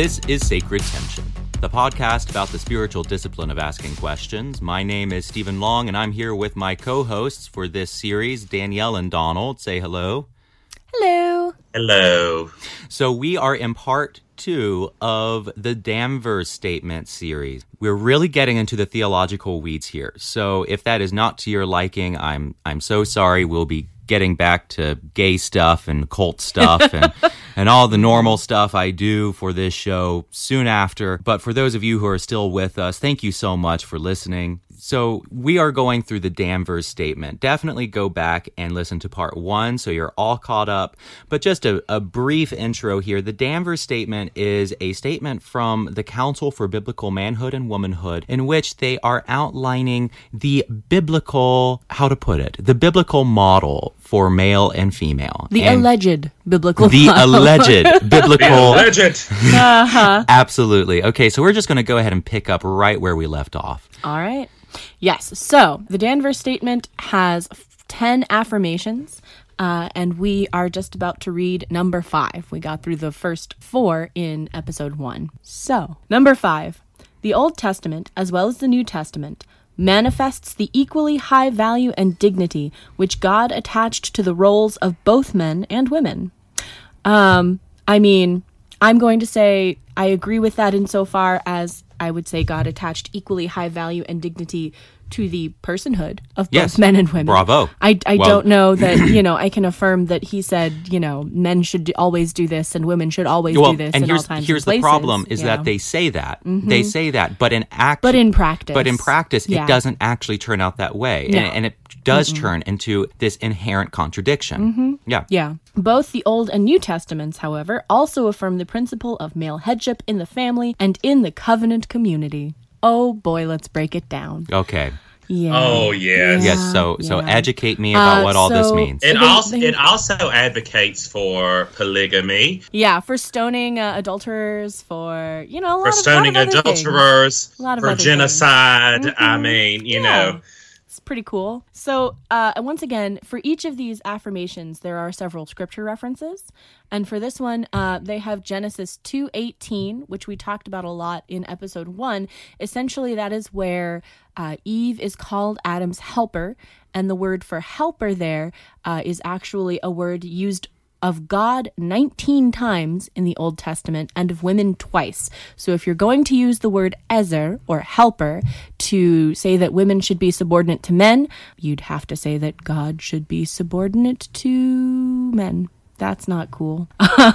This is Sacred Tension, the podcast about the spiritual discipline of asking questions. My name is Stephen Long, and I'm here with my co hosts for this series, Danielle and Donald. Say hello. Hello. Hello. So, we are in part two of the Danvers Statement series. We're really getting into the theological weeds here. So, if that is not to your liking, I'm, I'm so sorry. We'll be getting back to gay stuff and cult stuff and, and all the normal stuff I do for this show soon after. But for those of you who are still with us, thank you so much for listening. So, we are going through the Danvers statement. Definitely go back and listen to part one so you're all caught up. But just a, a, brief intro here the Danvers statement is a statement from the Council for Biblical Manhood and Womanhood in which they are outlining the biblical, how to put it, the biblical model for male and female. The and alleged biblical The model. alleged biblical. Legend. uh-huh. Absolutely. Okay, so we're just going to go ahead and pick up right where we left off. All right. Yes. So the Danvers statement has 10 affirmations. Uh, and we are just about to read number five. We got through the first four in episode one. So, number five the Old Testament, as well as the New Testament, manifests the equally high value and dignity which God attached to the roles of both men and women. Um, I mean, I'm going to say I agree with that insofar as I would say God attached equally high value and dignity to the personhood of Yes. both men and women. Bravo. I, I Well- don't know that, you know, I can affirm that he said, you know, men should do- always do this and women should always Well, do this and here's here's the places, problem is that know. they say that they mm-hmm. say that, but in act, But in practice. but in practice, Yeah. it doesn't actually turn out that way, No. and, and it does turn into this inherent contradiction. Mm-hmm. Yeah, Yeah. Both the Old and New Testaments, however, also affirm the principle of male headship in the family and in the covenant community. Oh boy, let's break it down. Okay. Yeah. Oh yes. Yes. So so educate me about Uh, what all this means. It They- also they- it also advocates for polygamy, Yeah, for stoning uh, adulterers, for, you know, a lot for of, stoning lot of other things. adulterers, A lot of for other things. genocide. I Mhm. mean, you Yeah. know, It's pretty cool. So, uh, once again, for each of these affirmations, there are several scripture references. And for this one, uh, they have Genesis 2.18, which we talked about a lot in episode 1. Essentially, that is where uh, Eve is called Adam's helper. And the word for helper there uh, is actually a word used of God 19 times in the Old Testament and of women twice. So if you're going to use the word ezer or helper to say that women should be subordinate to men, you'd have to say that God should be subordinate to men. That's not cool.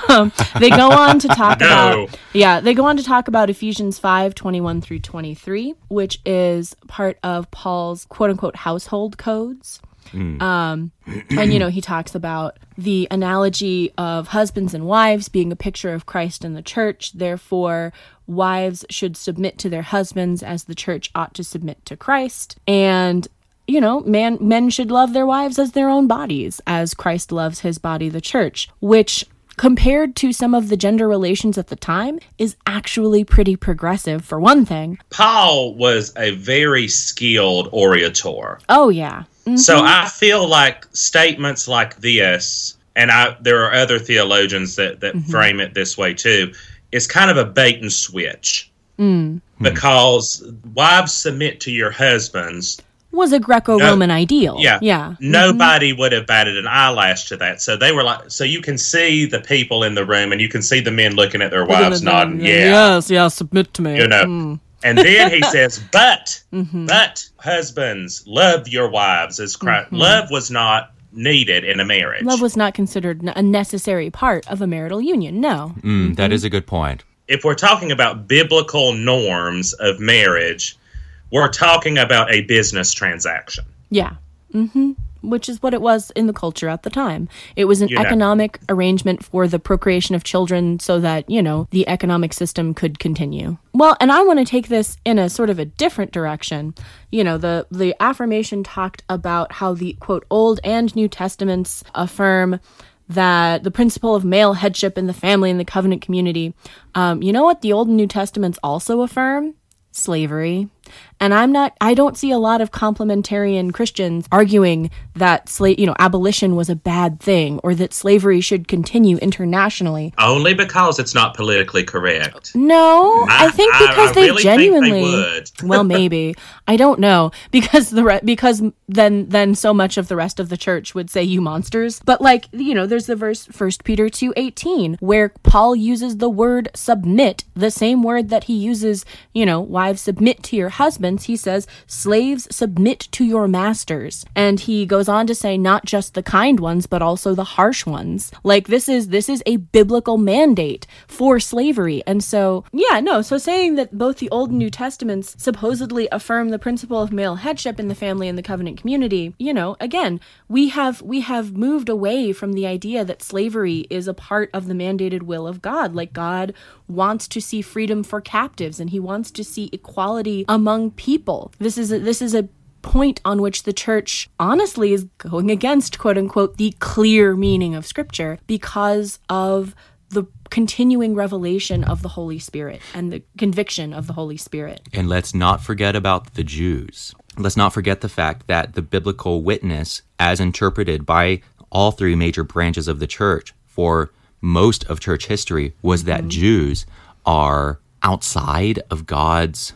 Um, they go on to talk No. about yeah, they go on to talk about Ephesians 5, 21 through 23, which is part of Paul's quote unquote household codes. Um, and you know, he talks about the analogy of husbands and wives being a picture of Christ and the church. Therefore, wives should submit to their husbands as the church ought to submit to Christ. And you know, man, men should love their wives as their own bodies, as Christ loves his body, the church, which compared to some of the gender relations at the time is actually pretty progressive for one thing. Paul was a very skilled orator. Oh yeah. So I feel like statements like this, and I there are other theologians that that Mm-hmm. frame it this way too, is kind of a bait and switch. Mm. Because wives submit to your husbands, was a Greco-Roman ideal. yeah, Yeah. Nobody would have batted an eyelash to that. So they were like, so you can see the people in the room, and you can see the men looking at their wives nodding, yeah, Yes, yeah, submit to me. you know. Mm. And then he says, but, Mhm. but husbands, love your wives as Christ. Love was not needed in a marriage. Love was not considered a necessary part of a marital union. No. Mm, that is a good point. if we're talking about biblical norms of marriage, we're talking about a business transaction. Yeah. hmm Which is what it was in the culture at the time. It was an know. economic arrangement for the procreation of children so that, you know, the economic system could continue. Well, and I want to take this in a sort of a different direction. You know, the, the affirmation talked about how the, quote, Old and New Testaments affirm that the principle of male headship in the family and the covenant community. Um, you know what the Old and New Testaments also affirm? Slavery. And I'm not, I don't see a lot of complementarian Christians arguing that slave, you know, abolition was a bad thing or that slavery should continue internationally. Only because it's not politically correct. No, I, I- think because I they really they genuinely. would. well, maybe I don't know because the re- because then then so much of the rest of the church would say you monsters. But like you know, there's the verse First Peter two eighteen where Paul uses the word submit, the same word that he uses. You know, wives submit to your husbands. He says slaves submit to your masters, and he goes on to say not just the kind ones but also the harsh ones. Like this is this is a biblical mandate for slavery, and so yeah, no. So saying that both the Old and New Testaments supposedly affirm the principle of male headship in the family and the covenant community, you know, again, we have we have moved away from the idea that slavery is a part of the mandated will of God. Like God wants to see freedom for captives and he wants to see equality among people. This is a, this is a point on which the church honestly is going against quote unquote the clear meaning of scripture because of the continuing revelation of the Holy Spirit and the conviction of the Holy Spirit. And let's not forget about the Jews. Let's not forget the fact that the biblical witness, as interpreted by all three major branches of the church for most of church history, was that mm-hmm. Jews are outside of God's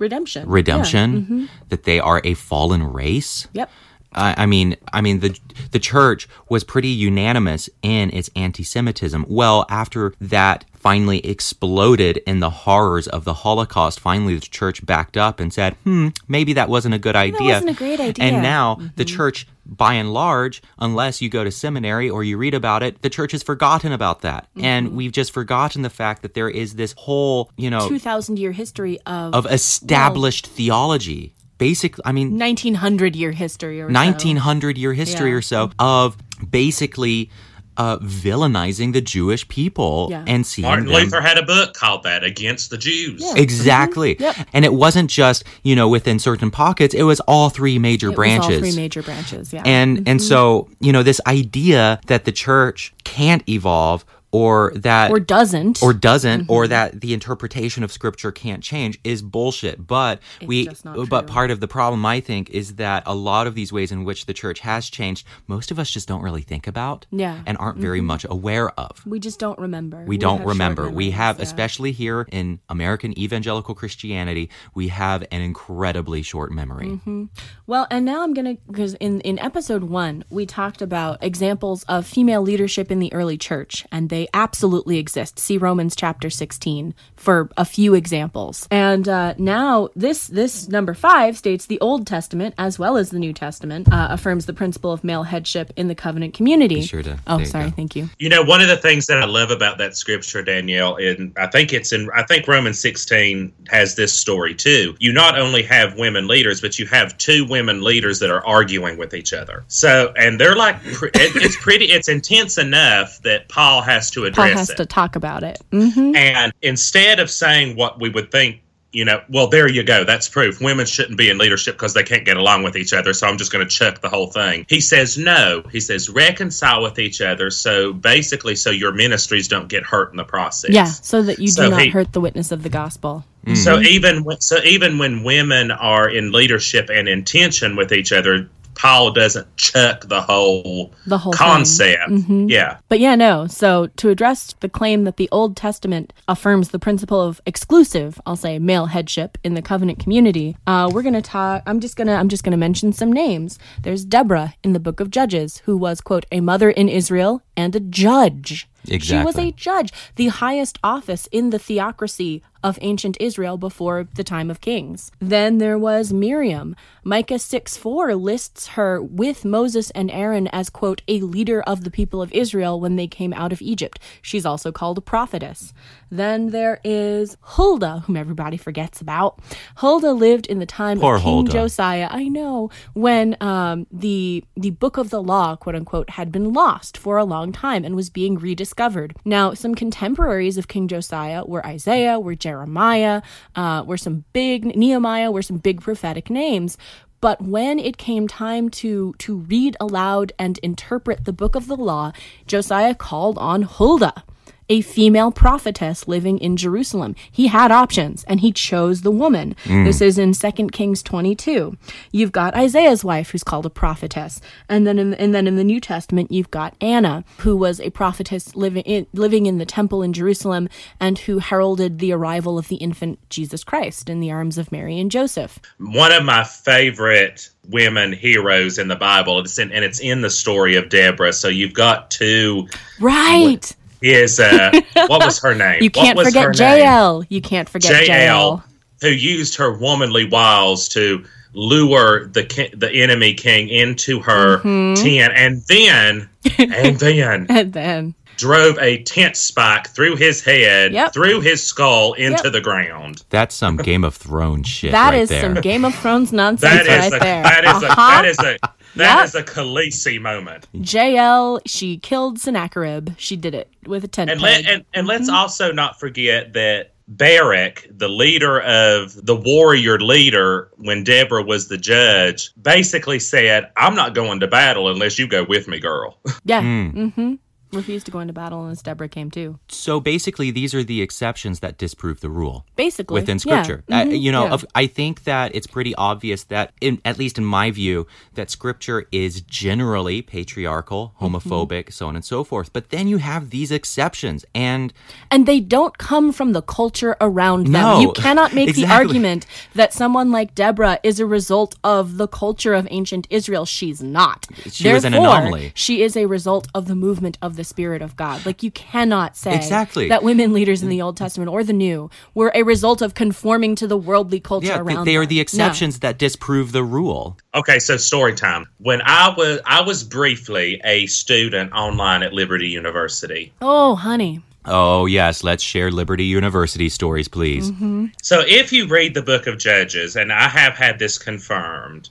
Redemption. redemption, mm-hmm. that they are a fallen race. Yep. I I mean, I mean the the church was pretty unanimous in its anti-Semitism. Well, after that finally exploded in the horrors of the Holocaust, finally the church backed up and said, "Hmm, maybe that wasn't a good idea." wasn't a great idea. And now the church, by and large, unless you go to seminary or you read about it, the church has forgotten about that, and we've just forgotten the fact that there is this whole, you know, 2000 year history of, of established theology. Basic, I mean, 1900 year history or so. 1900 year history Yeah. or so of basically uh, villainizing the Jewish people Yeah. and seeing Martin them. Luther had a book called that, Against the Jews. Yeah. Exactly. Yep. And it wasn't just, you know, within certain pockets, it was all three major It was branches. all three major branches, yeah. and and so, you know, this idea that the church can't evolve or that or doesn't. or doesn't or Mm-hmm. that the interpretation of scripture can't change is bullshit but we but part of the problem i think is that a lot of these ways in which the church has changed most of us just don't really think about Yeah. Mm-hmm. and aren't very much aware of we just don't remember. we don't have short remember. We have, yeah. especially here in American evangelical Christianity, we have an incredibly short memory. Mm-hmm. Well, and now I'm gonna because in in episode one we talked about examples of female leadership in the early church, and they absolutely exist. See Romans chapter 16 for a few examples. And uh, now this this number five states the Old Testament as well as the New Testament uh, affirms the principle of male headship in the covenant community. sure to- Oh, there you sorry. go. Thank you. You know, one of the things that I love about that scripture, Danielle, and I think it's in, I think Romans 16 has this story too. You not only have women leaders, but you have two women leaders that are arguing with each other. So, and they're like, it's pretty, it's intense enough that Paul has to Paul address has it. to talk about it. hmm And instead of saying what we would think, you know, well, there you go. That's proof. Women shouldn't be in leadership because they can't get along with each other. So I'm just going to chuck the whole thing. He says, no. He says, reconcile with each other. So basically, so your ministries don't get hurt in the process. Yeah, so that you do not he- hurt the witness of the gospel. So even when, so even when women are in leadership and in tension with each other, Paul doesn't chuck the whole The whole concept. Mhm. Yeah. But yeah, no. So to address the claim that the Old Testament affirms the principle of exclusive, I'll say male headship in the covenant community, uh, we're gonna talk. I'm just gonna I'm just gonna mention some names. There's Deborah in the Book of Judges, who was quote a mother in Israel and a judge. She was a judge, the highest office in the theocracy of ancient Israel before the time of kings. Then there was Miriam. Micah 6 4 lists her with Moses and Aaron as, quote, a leader of the people of Israel when they came out of Egypt. She's also called a prophetess. Then there is Huldah, whom everybody forgets about. Huldah lived in the time Poor of King Huldah. Josiah. I know when um, the the book of the law, quote unquote, had been lost for a long time and was being rediscovered. Now, some contemporaries of King Josiah were Isaiah, were Jeremiah, uh, were some big Nehemiah, were some big prophetic names. But when it came time to to read aloud and interpret the book of the law, Josiah called on Huldah a female prophetess living in Jerusalem. He had options and he chose the woman. Hmm. This is in 2 Kings 22. You've got Isaiah's wife who's called a prophetess. And then in, and then in the New Testament you've got Anna who was a prophetess living in, living in the temple in Jerusalem and who heralded the arrival of the infant Jesus Christ in the arms of Mary and Joseph. One of my favorite women heroes in the Bible, it's in, and it's in the story of Deborah. So you've got two. Right. Is uh, what was her name? You can't what was forget her name? Jael. You can't forget Jael, Jael. who used her womanly wiles to lure the ki- the enemy king into her Mm-hmm. tent, and then and then And then drove a tent spike through his head, Yep. through his skull, into Yep. the ground. That's some Game of Thrones shit. that right is there. some Game of Thrones nonsense That is right a there. that is a Uh-huh. that is a that Yep. is a Khaleesi moment. Jael, she killed Sennacherib. She did it with a tent And let and, and let's Mm-hmm. also not forget that Barak, the leader of the warrior leader, when Deborah was the judge, basically said, "I'm not going to battle unless you go with me, girl." yeah. Mm-hmm. Refused to go into battle unless Deborah came too. So basically, these are the exceptions that disprove the rule. Basically. within yeah. scripture. Uh, Mhm. you know, Yeah. I think that it's pretty obvious that, in, at least in my view, that scripture is generally patriarchal, Mm-hmm. homophobic, so on and so forth. But then you have these exceptions, and and they don't come from the culture around them. No, you cannot make the argument that someone like Deborah is a result of the culture of ancient Israel. She's not. She was an anomaly. She is a result of the movement of the Spirit of God. Like you cannot say Exactly. that women leaders in the Old Testament or the New were a result of conforming to the worldly culture yeah, around they, they are them. the No. exceptions that disprove the rule. okay, so story time. When I was I was briefly a student online at Liberty University. Oh, honey. Oh yes, let's share Liberty University stories, please. Mm-hmm. So if you read the book of Judges, and I have had this confirmed,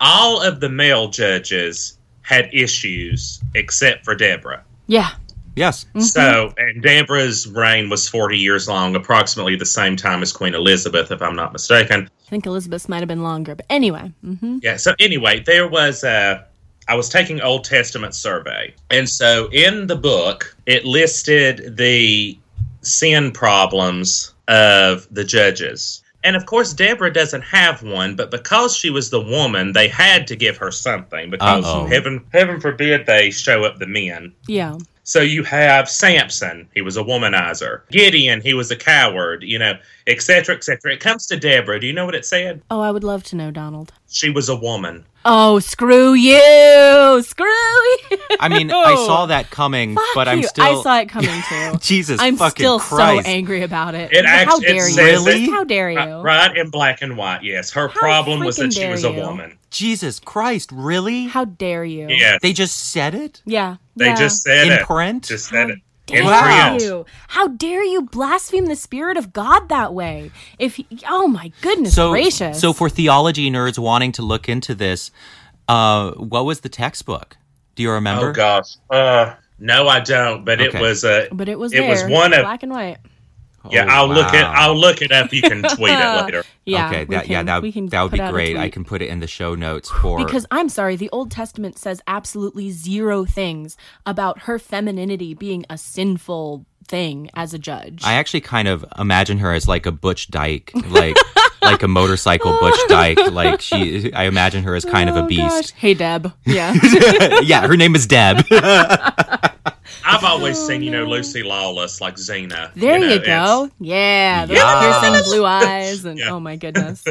all of the male judges had issues except for Deborah. Yeah. Yes, Mm-hmm. So, and Deborah's reign was 40 years long, approximately the same time as Queen Elizabeth, if I'm not mistaken. I think Elizabeth's might have been longer, but anyway. hmm Yeah, so anyway, there was uh I was taking Old Testament survey. And so in the book, it listed the sin problems of the judges. And of course, Deborah doesn't have one, but because she was the woman, they had to give her something because Uh-oh. heaven heaven forbid they show up the men. Yeah. So you have Samson, he was a womanizer. Gideon, he was a coward, you know, et cetera, et cetera. It comes to Deborah. Do you know what it said? Oh, I would love to know, Donald. She was a woman. Oh, screw you! Screw you! I mean I saw that coming, Fuck but I'm you. still. I saw it coming too. Jesus I'm fucking still Christ! so angry about it. It How actu- it dare you? Really? that- How dare uh, you? Right, right in black and white, yes. Her problem was that she dare was a woman. Jesus Christ! Really? How dare you? Yeah, They just said it Yeah. They yeah. just said in it. print. Just said it. In Dare Wow. you? How dare you blaspheme the spirit of God that way? If he, oh my goodness so gracious! so for theology nerds wanting to look into this uh what was the textbook do you remember Oh gosh. Uh, no, I don't. But it was a. but it was it there, was one of black and white. Yeah. Oh, I'll look it. I'll look it up. You can tweet it later. Yeah. okay we that yeah that, we can that would be great i can put it in the show notes for Because I'm sorry, the Old Testament says absolutely zero things about her femininity being a sinful thing as a judge. i actually kind of imagine her as like a butch dyke like like a motorcycle butch dyke like she i imagine her as kind of a Oh, beast gosh. Hey, Deb. Yeah. yeah her name is deb I've always seen you know Lucy Lawless like Xena. There know, you, go. Yeah, those piercing blue eyes, and Yeah. oh my goodness.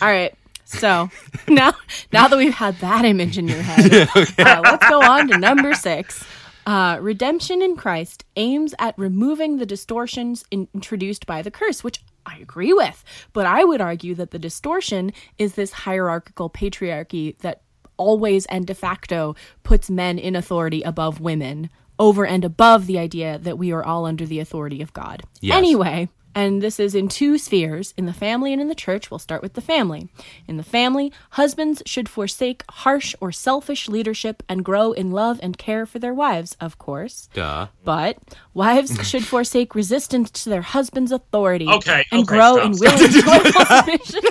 All right, so now now that we've had that image in your head, uh, let's go on to number six. Uh, redemption in Christ aims at removing the distortions in- introduced by the curse, which I agree with. But I would argue that the distortion is this hierarchical patriarchy that always and de facto puts men in authority above women, over and above the idea that we are all under the authority of God. Yes. Anyway, and this is in two spheres in the family and in the church. We'll start with the family. In the family, husbands should forsake harsh or selfish leadership and grow in love and care for their wives, of course. duh But wives should forsake resistance to their husband's authority Okay, and okay, grow stop, in stop. willing joyful submission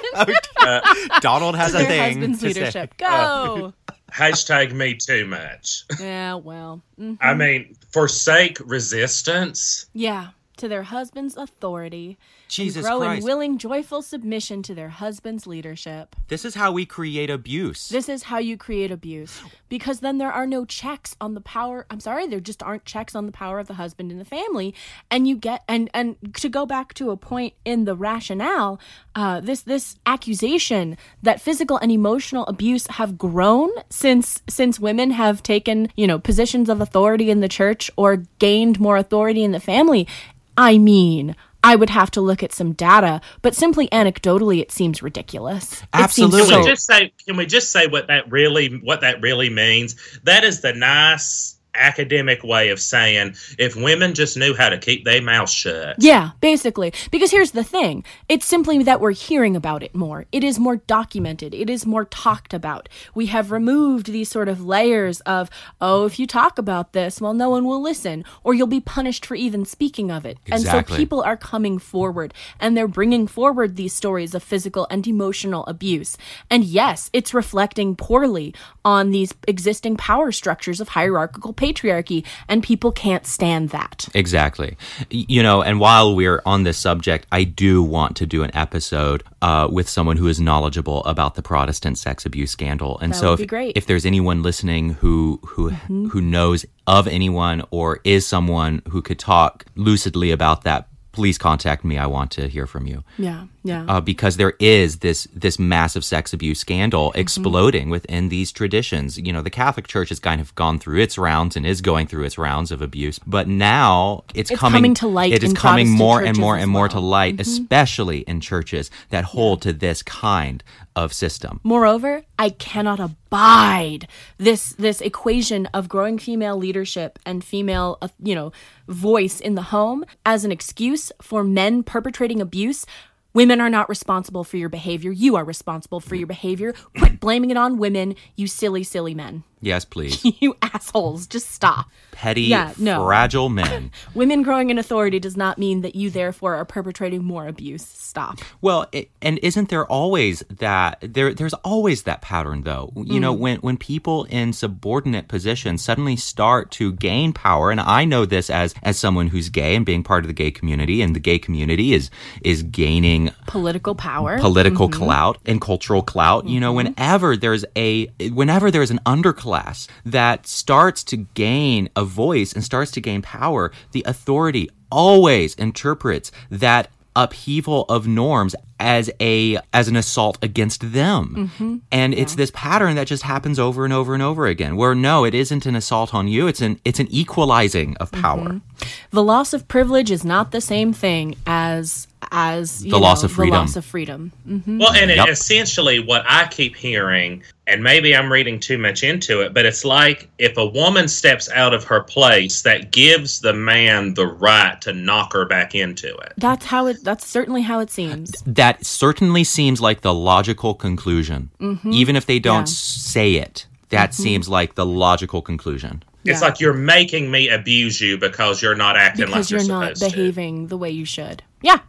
donald has to a their thing husband's to say. leadership. Uh, Go. Hashtag me too much. Yeah, well. mhm. I mean, forsake resistance. Yeah, to their husband's authority. Jesus and grow Christ. in willing, joyful submission to their husband's leadership. This is how we create abuse. This is how you create abuse. Because then there are no checks on the power. I'm sorry, there just aren't checks on the power of the husband in the family. And you get and and to go back to a point in the rationale, uh, this this accusation that physical and emotional abuse have grown since since women have taken you know positions of authority in the church or gained more authority in the family. I mean. I would have to look at some data, but simply anecdotally, it seems ridiculous. It seems Absolutely. Can we just say? Can we just say what that really what that really means? That is the nice academic way of saying if women just knew how to keep their mouth shut. Yeah, basically. Because here's the thing it's simply that we're hearing about it more. It is more documented, it is more talked about. We have removed these sort of layers of, oh, if you talk about this, well, no one will listen, or you'll be punished for even speaking of it. Exactly. And so people are coming forward and they're bringing forward these stories of physical and emotional abuse. And yes, it's reflecting poorly on these existing power structures of hierarchical patriarchy, and people can't stand that. Exactly. You know, and while we're on this subject, I do want to do an episode uh, with someone who is knowledgeable about the Protestant sex abuse scandal. And That so, if, if there's anyone listening who who who knows of anyone or is someone who could talk lucidly about that, please contact me. I want to hear from you. Yeah, yeah. uh, because there is this this massive sex abuse scandal Mm-hmm. exploding within these traditions. You know, the Catholic Church has kind of gone through its rounds and is going through its rounds of abuse, but now it's, It's coming to light It is in coming more and more and more to well. Mm-hmm. light, especially in churches that hold to this kind of system. Moreover, I cannot abide this this equation of growing female leadership and female, uh, you know, voice in the home as an excuse for men perpetrating abuse. Women are not responsible for your behavior. You are responsible for your behavior. Quit blaming it on women, you silly, silly men. Yes, please. you assholes, just stop. Petty, Yeah, no. fragile men. Women growing in authority does not mean that you therefore are perpetrating more abuse. Stop. Well, it, and isn't there always that there? There's always that pattern, though. You know, mm. when when people in subordinate positions suddenly start to gain power, and I know this as as someone who's gay and being part of the gay community, and the gay community is is gaining Political power. political mm-hmm. clout and cultural clout. You know, mm-hmm. whenever there's a whenever there's an underclass that starts to gain a voice and starts to gain power, the authority always interprets that upheaval of norms as a as an assault against them. Mm-hmm. And it's this pattern that just happens over and over and over again. Where no, it isn't an assault on you, it's an it's an equalizing of power. Mm-hmm. the loss of privilege is not the same thing as as you The loss of freedom. The loss of freedom. Mm. Well, and it- essentially, what I keep hearing, and maybe I'm reading too much into it, but it's like if a woman steps out of her place, that gives the man the right to knock her back into it. That's how it. That's certainly how it seems. that certainly seems like the logical conclusion. Even if they don't Yeah. say it, that seems like the logical conclusion. It's Yeah. like you're making me abuse you because you're not acting because like you're, you're not supposed to. behaving the way you should. Yeah.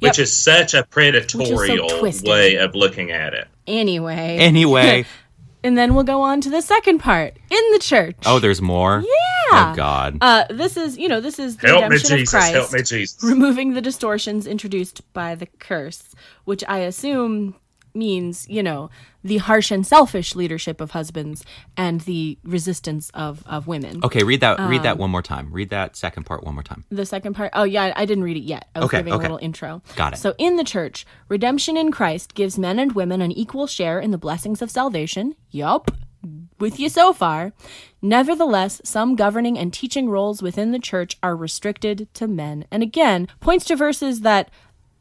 Which is such a predatorial twisted. way of looking at it. Anyway. Anyway, and then we'll go on to the second part in the church. oh, there's more? yeah. Oh, God. Uh, this is, you know, this is the Help me, redemption of Jesus. Christ. Help me, Jesus. removing the distortions introduced by the curse, which I assume means, you know, the harsh and selfish leadership of husbands and the resistance of, of women. Okay, read that. read Um, that one more time. Read that second part one more time. The second part, oh yeah, I didn't read it yet. I was Okay, giving okay. a little intro. Got it. So in the church, redemption in Christ gives men and women an equal share in the blessings of salvation. Yup. With you so far. Nevertheless, some governing and teaching roles within the church are restricted to men. And again, points to verses that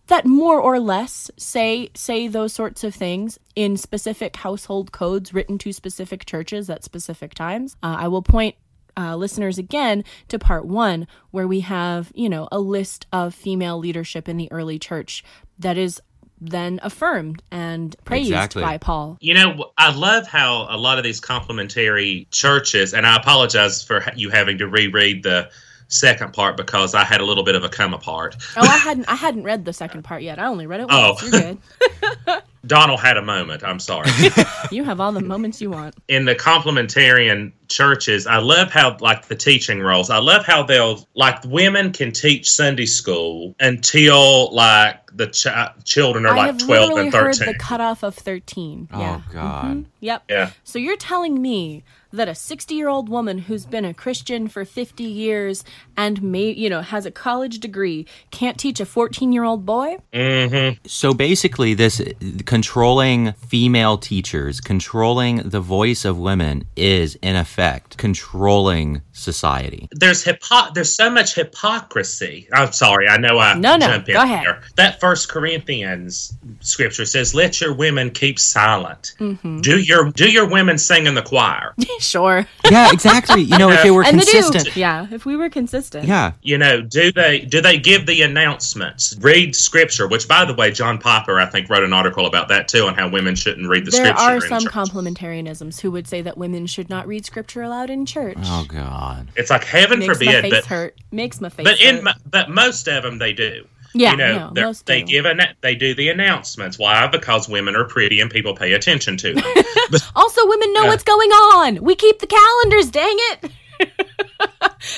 that more or less say say those sorts of things in specific household codes written to specific churches at specific times. Uh, I will point uh, listeners again to part one, where we have you know a list of female leadership in the early church that is then affirmed and praised Exactly. by Paul. You know, I love how a lot of these complementary churches, and I apologize for you having to reread the second part because I had a little bit of a come apart. Oh, I hadn't I hadn't read the second part yet. I only read it Oh. once. You're good. Donald had a moment. I'm sorry. You have all the moments you want. in the complementarian churches, I love how like the teaching roles. I love how they'll like women can teach Sunday school until like the chi- children are I like twelve literally and heard thirteen. the cutoff of 13. yeah. Oh God. Mhm. Yep. Yeah. So you're telling me that a 60 year old woman who's been a Christian for 50 years and may, you know, has a college degree can't teach a 14 year old boy? hmm So basically, this controlling female teachers, controlling the voice of women, is in effect controlling society. There's hypo- There's so much hypocrisy. I'm sorry. I know I No, no, jump in go ahead. here. That First Corinthians scripture says, "Let your women keep silent. Mm-hmm. Do your do your women sing in the choir." sure. Yeah, exactly. You know, if they were and consistent. they do. Yeah. If we were consistent. Yeah. you know do they do they give the announcements read scripture which by the way john piper i think wrote an article about that too on how women shouldn't read the There scripture are some church. complementarianisms who would say that women should not read scripture aloud in church. Oh God. it's like heaven Makes my face but hurt. Makes my face but in hurt. but most of them they do Yeah, you know no, they're- most they do. give an they do the announcements why because women are pretty and people pay attention to them Also, women know Yeah. what's going on. We keep the calendars, dang it.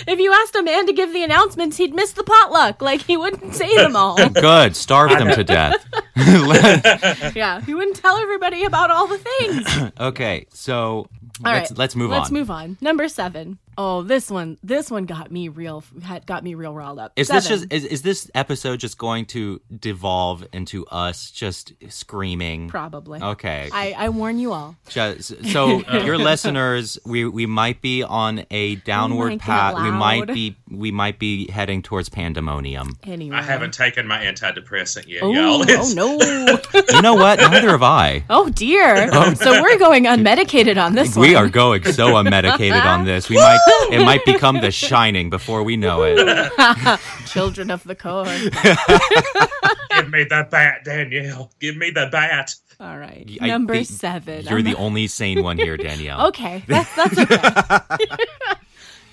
If you asked a man to give the announcements, he'd miss the potluck. Like, he wouldn't say them all. Good. Starve them to death. yeah, he wouldn't tell everybody about all the things. okay, so All let's right, let's move on. Let's move on. Number seven. Oh, this one, this one got me real, got me real riled up. Is this just is, is this episode just going to devolve into us just screaming? probably? Okay. I, I warn you all. Just, so your listeners, we we might be on a downward path. We might be we might be heading towards pandemonium. Anyway, i haven't taken my antidepressant yet Oh, y'all oh no! You know what? Neither have I. Oh dear! Um, so we're going unmedicated on this one. We are going so unmedicated on this. We might it might become the shining before we know it. children of the corn. give me the bat danielle give me the bat All right, I- number the- seven. You're I'm- the only sane one here, Danielle. Okay, that's that's okay.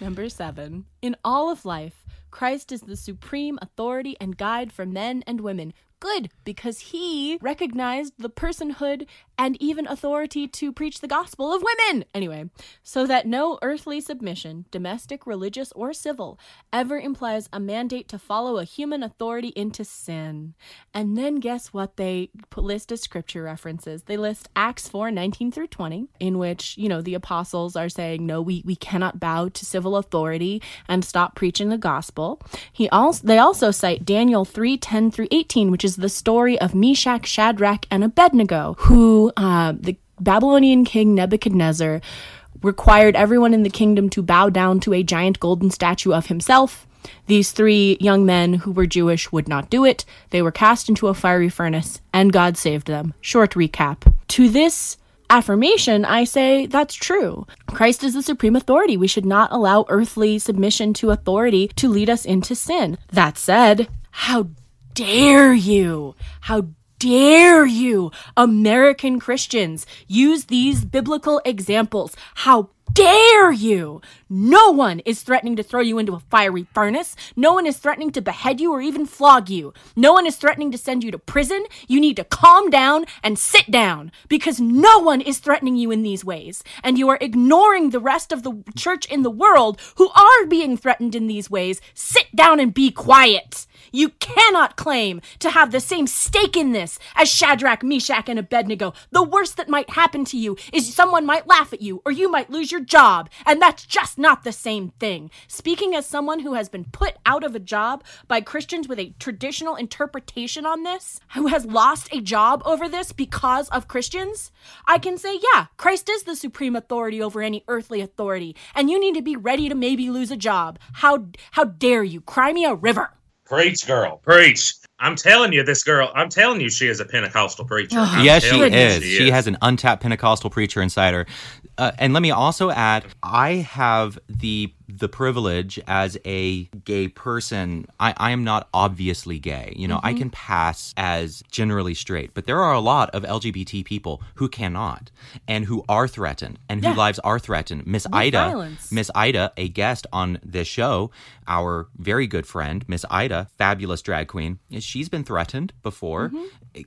Number seven. In all of life, Christ is the supreme authority and guide for men and women. Good, because he recognized the personhood and even authority to preach the gospel of women. Anyway, so that no earthly submission, domestic, religious, or civil, ever implies a mandate to follow a human authority into sin. And then guess what they list as scripture references? They list Acts 4 19 through 20, in which, you know, the apostles are saying, no, we, we cannot bow to civil authority and stop preaching the gospel. He also they also cite Daniel 3 10 through 18, which is the story of Meshach, Shadrach, and Abednego, who uh, the Babylonian king Nebuchadnezzar required everyone in the kingdom to bow down to a giant golden statue of himself. These three young men who were Jewish would not do it. They were cast into a fiery furnace, and God saved them. Short recap. To this affirmation, I say that's true. Christ is the supreme authority. We should not allow earthly submission to authority to lead us into sin. That said, how dare you? How dare you, American Christians, use these biblical examples? How dare you? No one is threatening to throw you into a fiery furnace. No one is threatening to behead you or even flog you. No one is threatening to send you to prison. You need to calm down and sit down because no one is threatening you in these ways. And you are ignoring the rest of the church in the world who are being threatened in these ways. Sit down and be quiet. You cannot claim to have the same stake in this as Shadrach, Meshach, and Abednego. The worst that might happen to you is someone might laugh at you or you might lose your job, and that's just not the same thing. Speaking as someone who has been put out of a job by Christians with a traditional interpretation on this, who has lost a job over this because of Christians, I can say, yeah, Christ is the supreme authority over any earthly authority, and you need to be ready to maybe lose a job. How how dare you? Cry me a river. Preach, girl. Preach. I'm telling you, this girl, I'm telling you, she is a Pentecostal preacher. I'm yes, she telling you is. She, has an untapped Pentecostal preacher inside her. Uh, and let me also add, I have the the privilege as a gay person. I, I am not obviously gay. You know, I can pass as generally straight, but there are a lot of LGBT people who cannot and who are threatened and Yeah. lives are threatened. Miss Ida. Miss Ida, a guest on this show, our very good friend, Miss Ida, fabulous drag queen, she's been threatened before.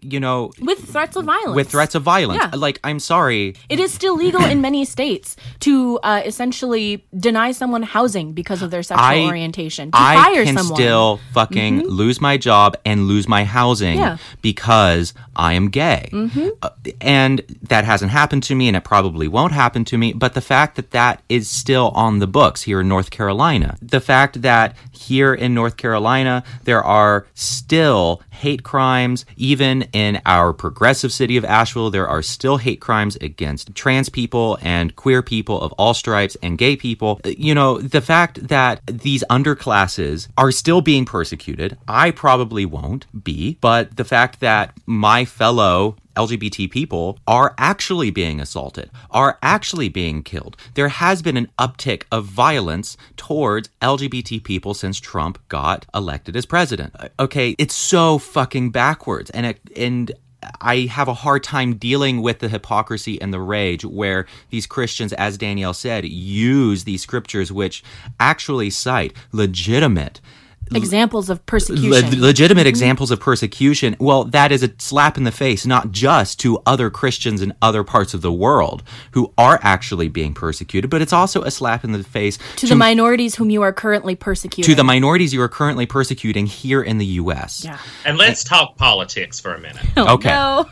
You know, with threats of violence. with threats of violence. Yeah. Like, I'm sorry. It is still legal in many states to uh, essentially deny someone housing because of their sexual I- orientation. To I fire can someone. still fucking mm-hmm. lose my job and lose my housing Yeah. because I am gay. Mm-hmm. Uh, and that hasn't happened to me and it probably won't happen to me. But the fact that that is still on the books here in North Carolina, the fact that here in North Carolina, there are still hate crimes, even in our progressive city of Asheville, there are still hate crimes against trans people and queer people of all stripes and gay people. Uh, you know, the fact that these underclasses are still being persecuted, I probably won't be, but the fact that my fellow LGBT people are actually being assaulted, are actually being killed. There has been an uptick of violence towards LGBT people since Trump got elected as president. Okay, it's so fucking backwards and it, and I have a hard time dealing with the hypocrisy and the rage where these Christians, as Danielle said, use these scriptures which actually cite legitimate examples of le- persecution. legitimate examples of persecution, well, that is a slap in the face, not just to other Christians in other parts of the world who are actually being persecuted, but it's also a slap in the face to the minorities whom you are currently persecuting. to the minorities you are currently persecuting here in the U.S. yeah. And let's talk politics for a minute. Oh, okay, No.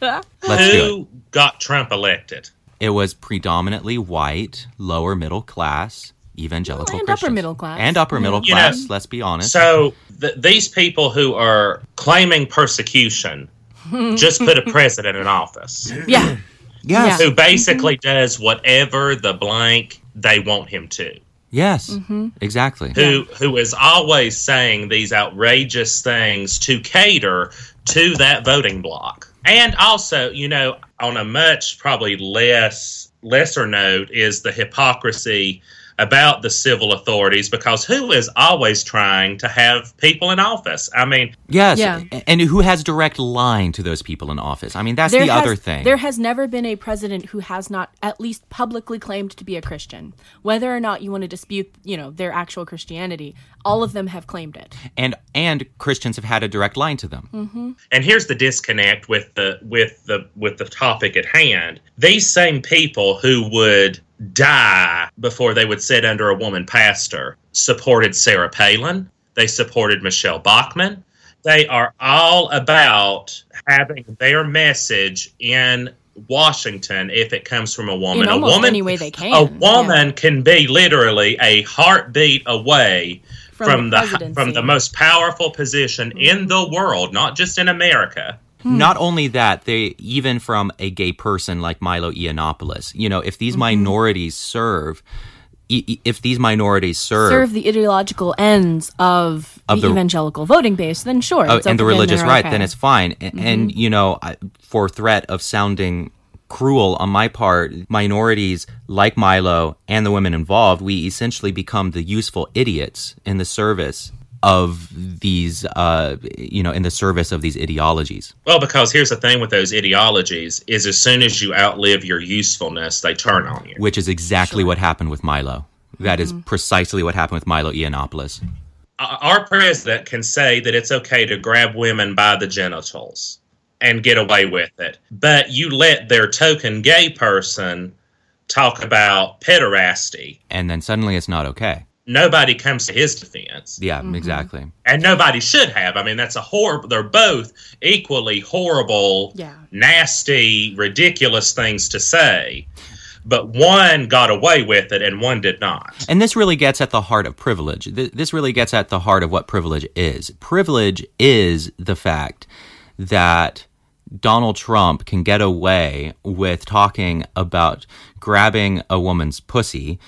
let's do it. Who got Trump elected? It was predominantly white, lower middle class, evangelical And upper middle class. And upper middle You know, class, let's be honest. So th- these people who are claiming persecution just put a president in office Yeah. yes. who basically does whatever the blank they want him to. Yes. Mm-hmm. Exactly. Who who is always saying these outrageous things to cater to that voting bloc. And also, you know, on a much probably less lesser note is the hypocrisy about the civil authorities because who is always trying to have people in office? I mean, Yes. Yeah. And who has direct line to those people in office? I mean, that's the has, other thing. There has never been a president who has not at least publicly claimed to be a Christian. Whether or not you want to dispute, you know, their actual Christianity, all of them have claimed it. and and Christians have had a direct line to them. Mm-hmm. and here's the disconnect with the with the with the topic at hand these same people who would die before they would sit under a woman pastor. Supported sarah palin. They supported michelle bachmann. They are all about having their message in washington if it comes from a woman. A woman any way they can, a yeah. woman can be literally a heartbeat away From from, the the, from the most powerful position in the world, not just in America. Hmm. Not only that, they even from a gay person like Milo Yiannopoulos, you know, if these Mm-hmm. minorities serve, if these minorities serve, Serve the ideological ends of, Of the, the- evangelical voting base, then sure. it's and the religious right, okay. Mm-hmm. then it's fine. A- And, you know, for threat of sounding cruel on my part, minorities like Milo and the women involved, we essentially become the useful idiots in the service of these, uh, you know, in the service of these ideologies. Well, because here's the thing with those ideologies is as soon as you outlive your usefulness, they turn on you. which is exactly what happened with Milo. That is Mm-hmm. precisely what happened with Milo Yiannopoulos. Our president can say that it's okay to grab women by the genitals and get away with it, but you let their token gay person talk about pederasty. And then suddenly it's not okay. Nobody comes to his defense. Yeah, Mm-hmm. exactly. and nobody should have. I mean, that's a horrible. They're both equally horrible, Yeah. nasty, ridiculous things to say. But one got away with it, and one did not. And this really gets at the heart of privilege. Th- This really gets at the heart of what privilege is. Privilege is the fact that Donald Trump can get away with talking about grabbing a woman's pussy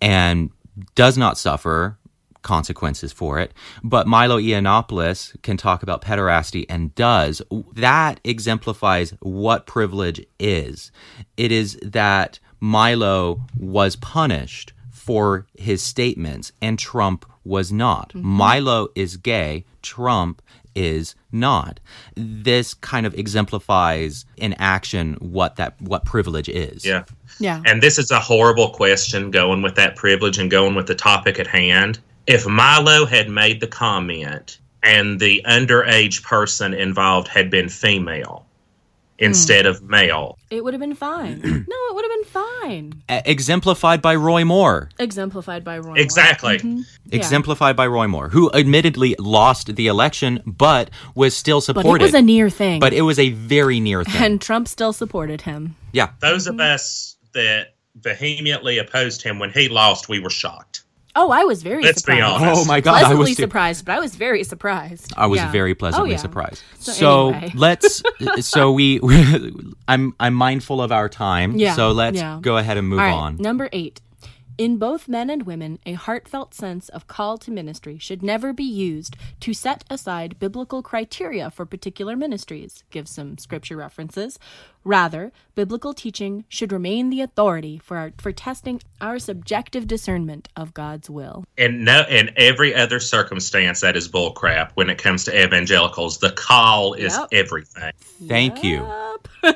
and does not suffer consequences for it. But Milo Yiannopoulos can talk about pederasty and does. That exemplifies what privilege is. It is that Milo was punished for his statements, and Trump was not. Mm-hmm. Milo is gay, Trump is not. This kind of exemplifies in action what that what privilege is. Yeah. Yeah. And this is a horrible question going with that privilege and going with the topic at hand. If Milo had made the comment and the underage person involved had been female hmm. instead of male, It would have been fine. no, it would have been fine. E- exemplified by Roy Moore. Exemplified by Roy. Moore. exactly. Mm-hmm. Yeah. Exemplified by Roy Moore, who admittedly lost the election, but was still But supported. it was a near thing. But it was a very near thing. and Trump still supported him. yeah. Those of mm-hmm. us that vehemently opposed him when he lost, we were shocked. Oh, I was very Let's be surprised. honest. Oh my God! I Pleasantly was too- surprised, but I was very surprised. I was Yeah. very pleasantly Oh, yeah. surprised. So So, anyway. let's. So we. I'm I'm mindful of our time. Yeah, So let's yeah. go ahead and move All right, on. number eight. In both men and women, a heartfelt sense of call to ministry should never be used to set aside biblical criteria for particular ministries. Give some scripture references. Rather, biblical teaching should remain the authority for our, for testing our subjective discernment of God's will. And no, in every other circumstance, that is bullcrap. When it comes to evangelicals, the call is Yep. everything. Thank you.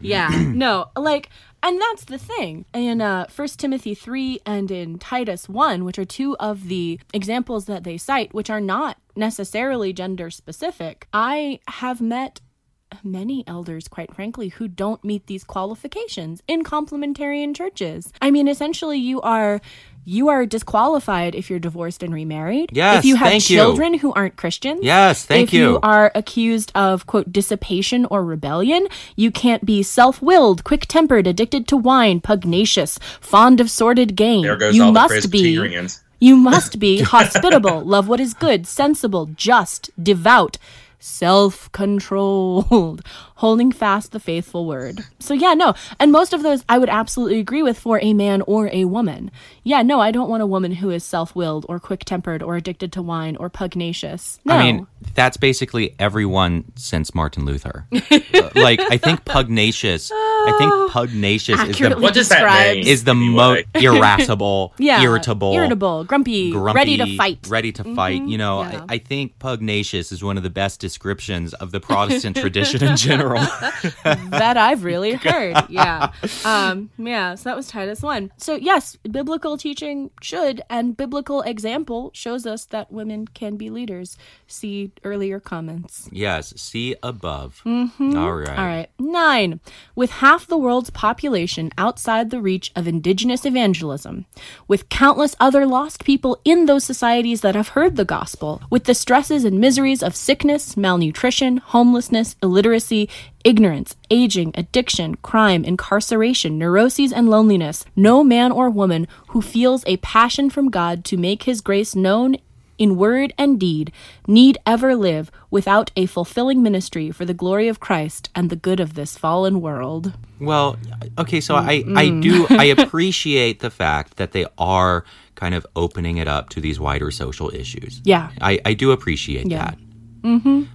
Yeah, no, like, and that's the thing. In uh, 1 Timothy 3 and in Titus 1, which are two of the examples that they cite, which are not necessarily gender specific, I have met many elders, quite frankly, who don't meet these qualifications in complementarian churches. I mean, essentially, you are. You are disqualified if you're divorced and remarried. Yes, If you have thank you. children who aren't Christians. Yes, thank if you you. are accused of quote dissipation or rebellion, you can't be self-willed, quick-tempered, addicted to wine, pugnacious, fond of sordid gain. There goes you all the must be you must be hospitable, love what is good, sensible, just, devout, self-controlled, holding fast the faithful word. So yeah, no. And most of those I would absolutely agree with for a man or a woman. Yeah, no, I don't want a woman who is self-willed or quick-tempered or addicted to wine or pugnacious. No. I mean, that's basically everyone since Martin Luther. Uh, like, I think pugnacious. I think pugnacious is the What does that mean? is the most Anyway. irascible, yeah, irritable, irritable, grumpy, grumpy, ready to fight. ready to fight. You know, yeah. I, I think pugnacious is one of the best descriptions of the Protestant tradition in general. that I've really heard. Yeah. Um, yeah. So that was Titus 1. So, yes, biblical teaching should, and biblical example shows us that women can be leaders. See earlier comments. yes, see above. All right. Mm-hmm. All right. Nine. With half the world's population outside the reach of indigenous evangelism, with countless other lost people in those societies that have heard the gospel, with the stresses and miseries of sickness, malnutrition, homelessness, illiteracy, ignorance, aging, addiction, crime, incarceration, neuroses, and loneliness, no man or woman who feels a passion from God to make his grace known in word and deed, need ever live without a fulfilling ministry for the glory of Christ and the good of this fallen world. Well, okay, so I, I do I appreciate the fact that they are kind of opening it up to these wider social issues. Yeah. I, I do appreciate Yeah. that. I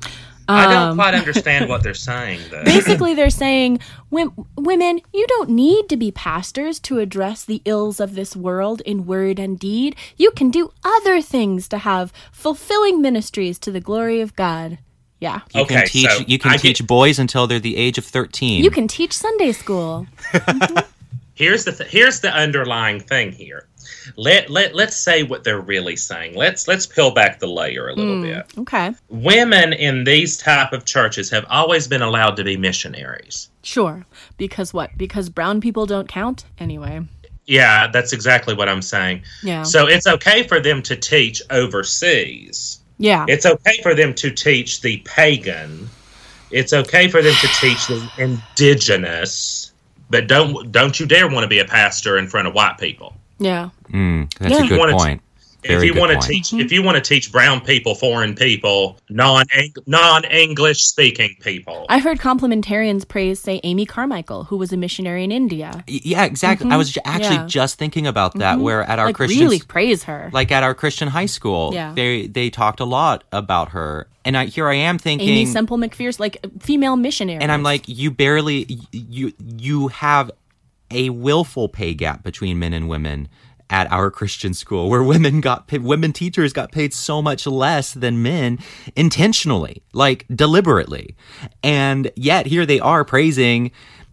Um, don't quite understand what they're saying, though. Basically, they're saying, women, you don't need to be pastors to address the ills of this world in word and deed. You can do other things to have fulfilling ministries to the glory of God. Yeah. You Okay, can teach so you can I teach get- boys until they're the age of 13. You can teach Sunday school. here's the th- here's the underlying thing here. Let let let's say what they're really saying. Let's let's peel back the layer a little hmm, bit. Okay. Women in these type of churches have always been allowed to be missionaries. Sure. Because what? Because brown people don't count? Anyway. Yeah, that's exactly what I'm saying. Yeah. So it's okay for them to teach overseas. yeah. It's okay for them to teach the pagan. It's okay for them to teach the indigenous. But don't don't you dare want to be a pastor in front of white people. Yeah. Mm, that's Yeah. a good wanna t- point. If you want to teach Mm-hmm. if you want to teach brown people, foreign people, non non English speaking people. I heard complementarians praise, say, Amy Carmichael, who was a missionary in India. Yeah, exactly. I was ju- actually Yeah. just thinking about that. Where at our like, Christian really praise her. like at our Christian high school, Yeah. they they talked a lot about her, and I here I am thinking, Aimee Semple McPherson, like female missionary. and I'm like, you barely you you have a willful pay gap between men and women at our Christian school where women got paid, women teachers got paid so much less than men intentionally, like deliberately. And yet here they are praising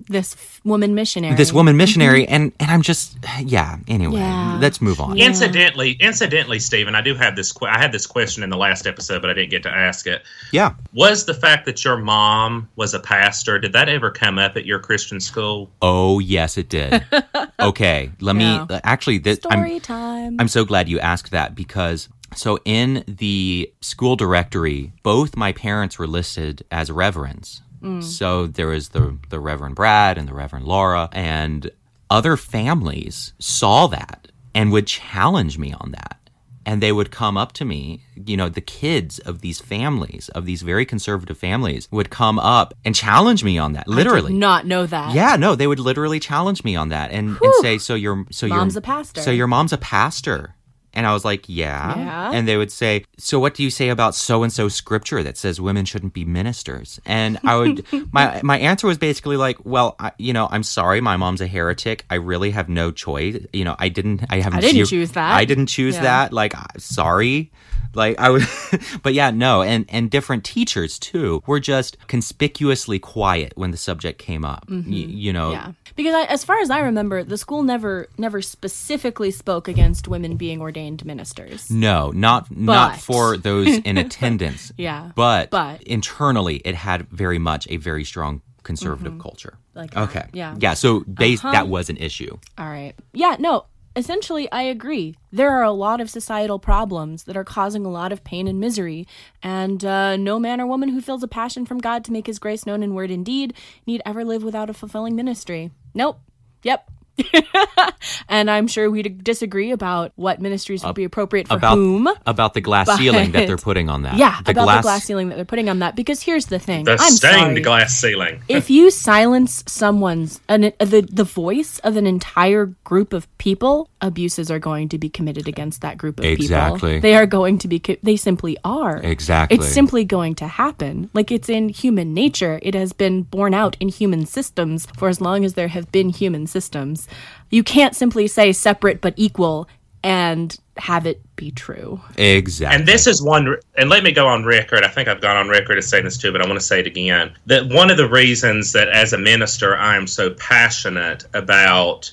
This f- woman missionary. this woman mm-hmm. missionary and and I'm just yeah, anyway, Yeah. let's move on. Yeah. Incidentally, incidentally, Stephen, I do have this. que- I had this question in the last episode, but I didn't get to ask it. Yeah. Was the fact that your mom was a pastor did that ever come up at your Christian school? Oh, yes it did. okay, let Yeah. me actually this I'm Story time. I'm so glad you asked that because so in the school directory, both my parents were listed as reverends. Mm. So there was the the Reverend Brad and the Reverend Laura, and other families saw that and would challenge me on that. And they would come up to me, you know, the kids of these families, of these very conservative families, would come up and challenge me on that. Literally. Did not know that. Yeah, no, they would literally challenge me on that and, and say, "So your so Mom's your a pastor." So your mom's a pastor." And I was like, yeah. Yeah. And they would say, So what do you say about so and so scripture that says women shouldn't be ministers? And I would, my, my answer was basically like, Well, I, you know, I'm sorry, my mom's a heretic. I really have no choice. You know, I didn't, I haven't, I didn't choo- choose that. I didn't choose Yeah. that. Like, sorry. Like I would, but yeah, no, and and different teachers too were just conspicuously quiet when the subject came up. Y- you know, Mm-hmm. Yeah, because I, as far as I remember, the school never never specifically spoke against women being ordained ministers. No, not not for those in attendance. Yeah, But, but- internally, it had very much a very strong conservative culture. Mm-hmm. Like that, okay, yeah. yeah. So base Uh-huh. that was an issue. All right. Yeah, no, essentially, I agree. There are a lot of societal problems that are causing a lot of pain and misery, and uh, no man or woman who feels a passion from God to make his grace known in word and deed need ever live without a fulfilling ministry. Nope. Yep. and I'm sure we'd disagree about what ministries would be appropriate for About whom. about the glass ceiling that they're putting on that. Yeah, the about glass, the glass ceiling that they're putting on that. Because here's the thing. The I'm stained sorry. glass ceiling. if you silence someone's an, uh, the the voice of an entire group of people, abuses are going to be committed against that group of Exactly. people. They are going to be. co- They simply are. Exactly. It's simply going to happen. Like it's in human nature. It has been borne out in human systems for as long as there have been human systems. You can't simply say separate but equal and have it be true. exactly. And this is one, and let me go on record. I think I've gone on record as saying this too, but I want to say it again. That one of the reasons that as a minister I am so passionate about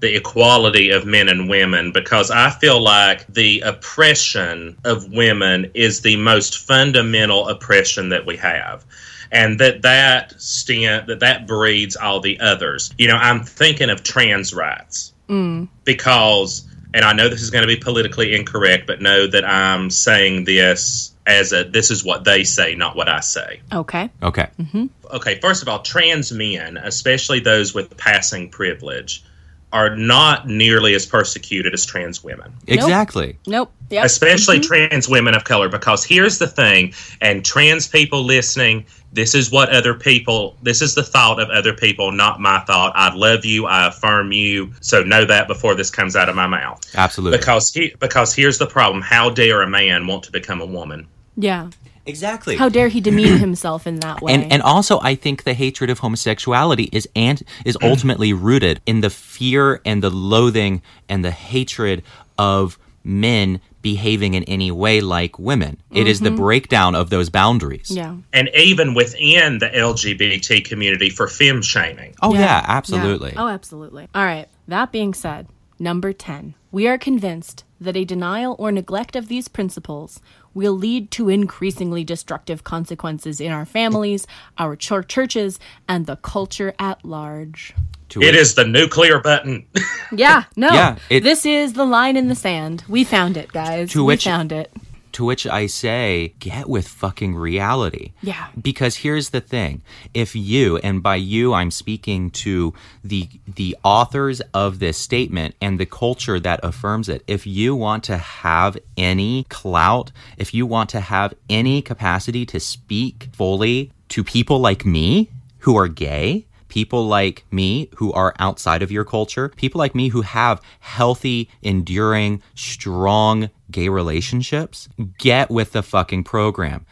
the equality of men and women because I feel like the oppression of women is the most fundamental oppression that we have. And that that stent that that breeds all the others. You know, I'm thinking of trans rights mm. because and I know this is going to be politically incorrect, but know that I'm saying this as a this is what they say, not what I say. Okay. okay. Mm-hmm. Okay, first of all, trans men, especially those with passing privilege, are not nearly as persecuted as trans women. Exactly. Nope. Yep. Especially mm-hmm. trans women of color, because here's the thing, and trans people listening, this is what other people, this is the thought of other people, not my thought. I love you, I affirm you, so know that before this comes out of my mouth. Absolutely. Because he, because here's the problem: how dare a man want to become a woman? Yeah. Exactly. How dare he demean himself in that way? and and also I think the hatred of homosexuality is and is ultimately rooted in the fear and the loathing and the hatred of men behaving in any way like women. It is the mm-hmm. breakdown of those boundaries. yeah. And even within the LGBT community for femme shaming. Oh yeah, Yeah. absolutely. Oh, absolutely. All right. That being said, number 10. We are convinced that a denial or neglect of these principles will lead to increasingly destructive consequences in our families, our chur- churches, and the culture at large. To It which- is the nuclear button. Yeah, no. Yeah, it- this is the line in the sand. We found it, guys. To we which- found it. To which I say, get with fucking reality. Yeah. Because here's the thing. If you, and by you I'm speaking to the the authors of this statement and the culture that affirms it, if you want to have any clout, if you want to have any capacity to speak fully to people like me who are gay, people like me who are outside of your culture, people like me who have healthy, enduring, strong gay relationships, get with the fucking program.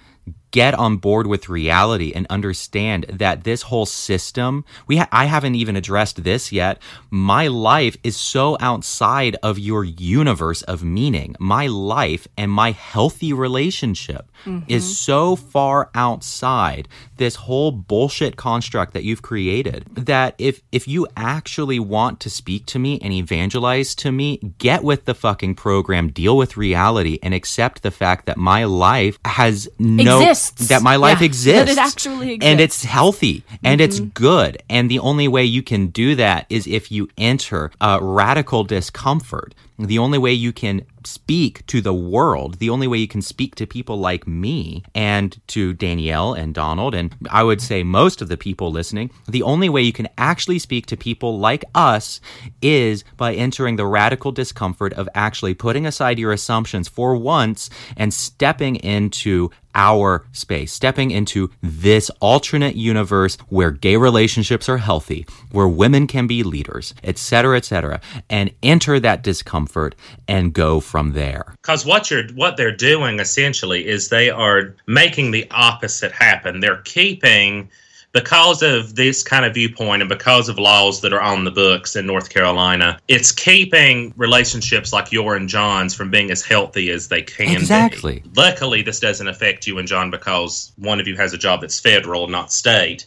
Get on board with reality and understand that this whole system, we ha- I haven't even addressed this yet. My life is so outside of your universe of meaning. My life and my healthy relationship mm-hmm. is so far outside this whole bullshit construct that you've created that if if you actually want to speak to me and evangelize to me, get with the fucking program, deal with reality and accept the fact that my life has no Exists. That my life Yeah, exists. that it actually And it's healthy and it's good. And the only way you can do that is if you enter uh, radical discomfort. The only way you can speak to the world, the only way you can speak to people like me and to Danielle and Donald, and I would say most of the people listening, the only way you can actually speak to people like us is by entering the radical discomfort of actually putting aside your assumptions for once and stepping into our space, stepping into this alternate universe where gay relationships are healthy, where women can be leaders, etc., etc., and enter that discomfort and go from there. Because what you're what they're doing essentially is they are making the opposite happen. They're keeping because of this kind of viewpoint and because of laws that are on the books in North Carolina, it's keeping relationships like your and John's from being as healthy as they can Exactly. be. Luckily, this doesn't affect you and John because one of you has a job that's federal, not state.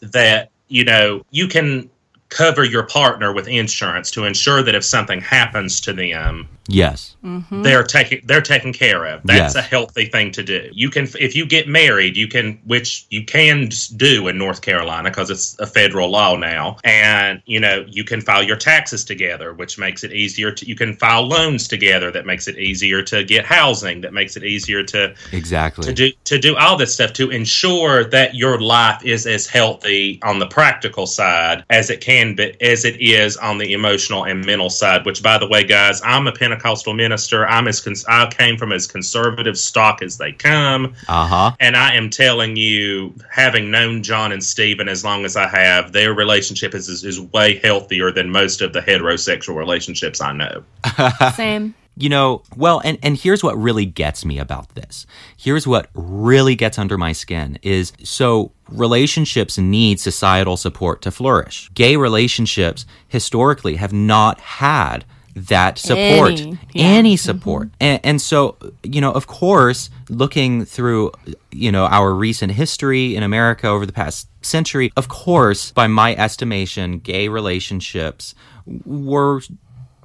That, you know, you can cover your partner with insurance to ensure that if something happens to them, Yes. Mm-hmm. they're taking they're taken care of. That's Yes. a healthy thing to do. You can if you get married, you can which you can do in North Carolina because it's a federal law now, and you know you can file your taxes together, which makes it easier to. You can file loans together, that makes it easier to get housing, that makes it easier to Exactly. to do to do all this stuff to ensure that your life is as healthy on the practical side as it can be as it is on the emotional and mental side which by the way guys i'm a pentecostal minister i'm as cons- i came from as conservative stock as they come Uh huh. and i am telling you having known john and stephen as long as i have their relationship is, is, is way healthier than most of the heterosexual relationships i know Same. You know, well, and, and here's what really gets me about this. Here's what really gets under my skin is so relationships need societal support to flourish. Gay relationships historically have not had that support, Any, any, yeah. Mm-hmm. support. And, and so, you know, of course, looking through, you know, our recent history in America over the past century, of course, by my estimation, gay relationships were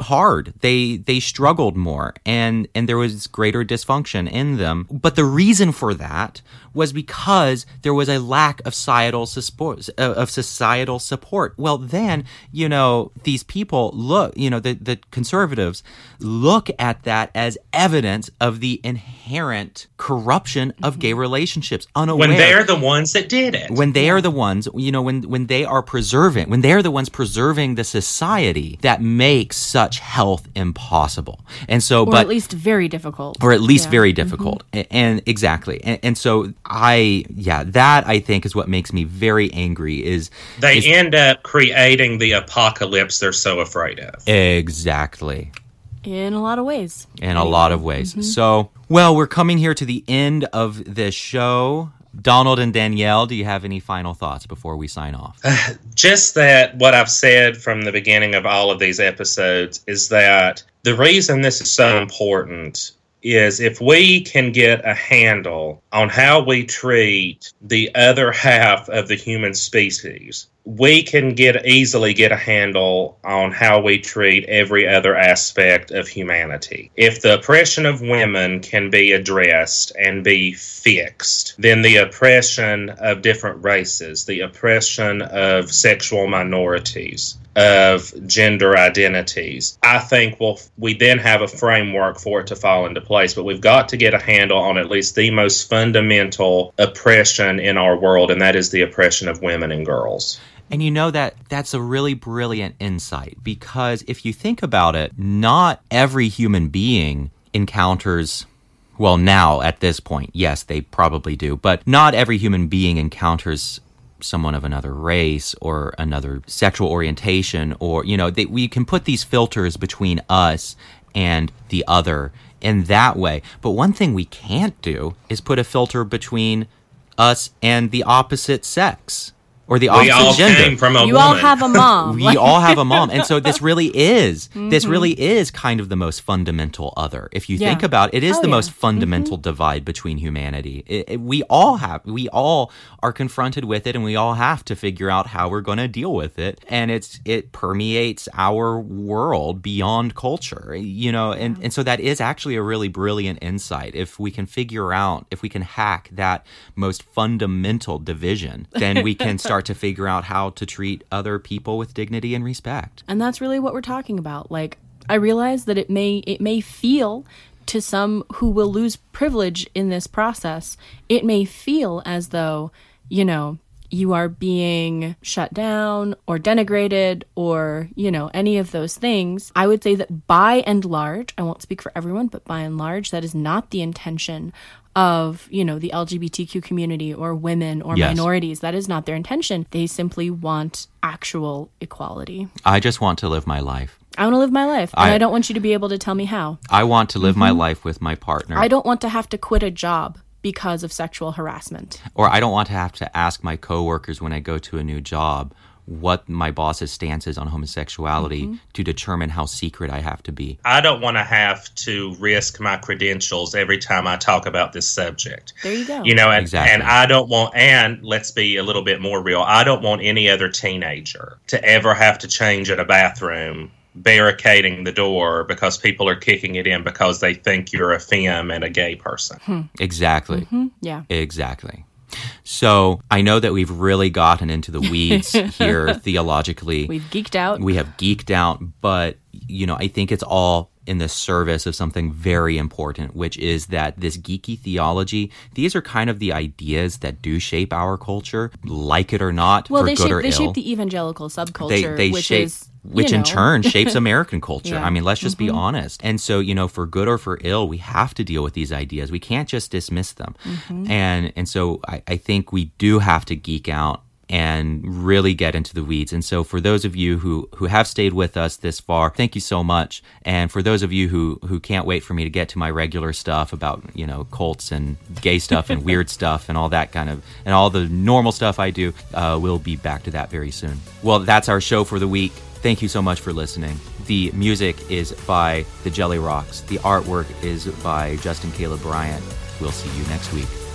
hard they they struggled more and and there was greater dysfunction in them but the reason for that was because there was a lack of societal support uh, of societal support. Well then you know these people look you know the the conservatives look at that as evidence of the inherent corruption of gay relationships. Unaware. when they're the ones that did it. When they are the ones you know when when they are preserving when they're the ones preserving the society that makes such health impossible. And so Or but at least very difficult. or at least Yeah. very difficult. A- and, exactly. And, and so i yeah that i think is what makes me very angry is they is- end up creating the apocalypse they're so afraid of exactly In a lot of ways. in a lot of ways. Mm-hmm. So, well, we're coming here to the end of this show. Donald and Danielle, do you have any final thoughts before we sign off? Uh, just that what I've said from the beginning of all of these episodes is that the reason this is so important is if we can get a handle on how we treat the other half of the human species, we can get easily get a handle on how we treat every other aspect of humanity. If the oppression of women can be addressed and be fixed, then the oppression of different races, the oppression of sexual minorities, of gender identities. I think we'll, we then have a framework for it to fall into place, but we've got to get a handle on at least the most fundamental oppression in our world, and that is the oppression of women and girls. And you know that that's a really brilliant insight because if you think about it, not every human being encounters well now at this point, yes, they probably do, but not every human being encounters someone of another race or another sexual orientation or you know, we can put these filters between us and the other in that way. But one thing we can't do is put a filter between us and the opposite sex or the We opposite all gender. came from a you woman. all have a mom. we all have a mom and so this really is this Mm-hmm. really is kind of the most fundamental other if you Yeah. think about it, it is Oh, the yeah. most fundamental divide between humanity It- it- we all have we all are confronted with it and we all have to figure out how we're going to deal with it and it's it permeates our world beyond culture you know and and so that is actually a really brilliant insight if we can figure out if we can hack that most fundamental division then we can start to figure out how to treat other people with dignity and respect. And that's really what we're talking about. Like i realize that it may it may feel to some who will lose privilege in this process it may feel as though you know you are being shut down or denigrated or you know any of those things i would say that by and large i won't speak for everyone but by and large that is not the intention of you know the lgbtq community or women or Yes. minorities that is not their intention they simply want actual equality i just want to live my life I want to live my life, and I, I- don't want you to be able to tell me how. i want to live my life with my partner Mm-hmm. I don't want to have to quit a job because of sexual harassment. or I don't want to have to ask my coworkers when I go to a new job what my boss's stance is on homosexuality Mm-hmm. to determine how secret I have to be. I don't want to have to risk my credentials every time I talk about this subject. There you go. You know, and, Exactly. and I don't want, and let's be a little bit more real, I don't want any other teenager to ever have to change in a bathroom barricading the door because people are kicking it in because they think you're a femme and a gay person. Hmm. Exactly. Mm-hmm. yeah. Exactly. So I know that we've really gotten into the weeds here theologically. We've geeked out. we have geeked out, but you know, I think it's all in the service of something very important, which is that this geeky theology, these are kind of the ideas that do shape our culture, like it or not, well, for they good shape or they ill. shape the evangelical subculture, they they which shape is you which in turn shapes American culture. Yeah. Mm-hmm. I mean, let's just be honest. And so, you know, for good or for ill, we have to deal with these ideas. We can't just dismiss them. Mm-hmm. And and so I, I think we do have to geek out and really get into the weeds. And so for those of you who who have stayed with us this far, thank you so much. And for those of you who who can't wait for me to get to my regular stuff about, you know, cults and gay stuff and weird stuff and all that kind of and all the normal stuff I do, uh, we'll be back to that very soon. Well, that's our show for the week. Thank you so much for listening. The music is by the Jelly Rocks. The artwork is by Justin Caleb Bryant. We'll see you next week.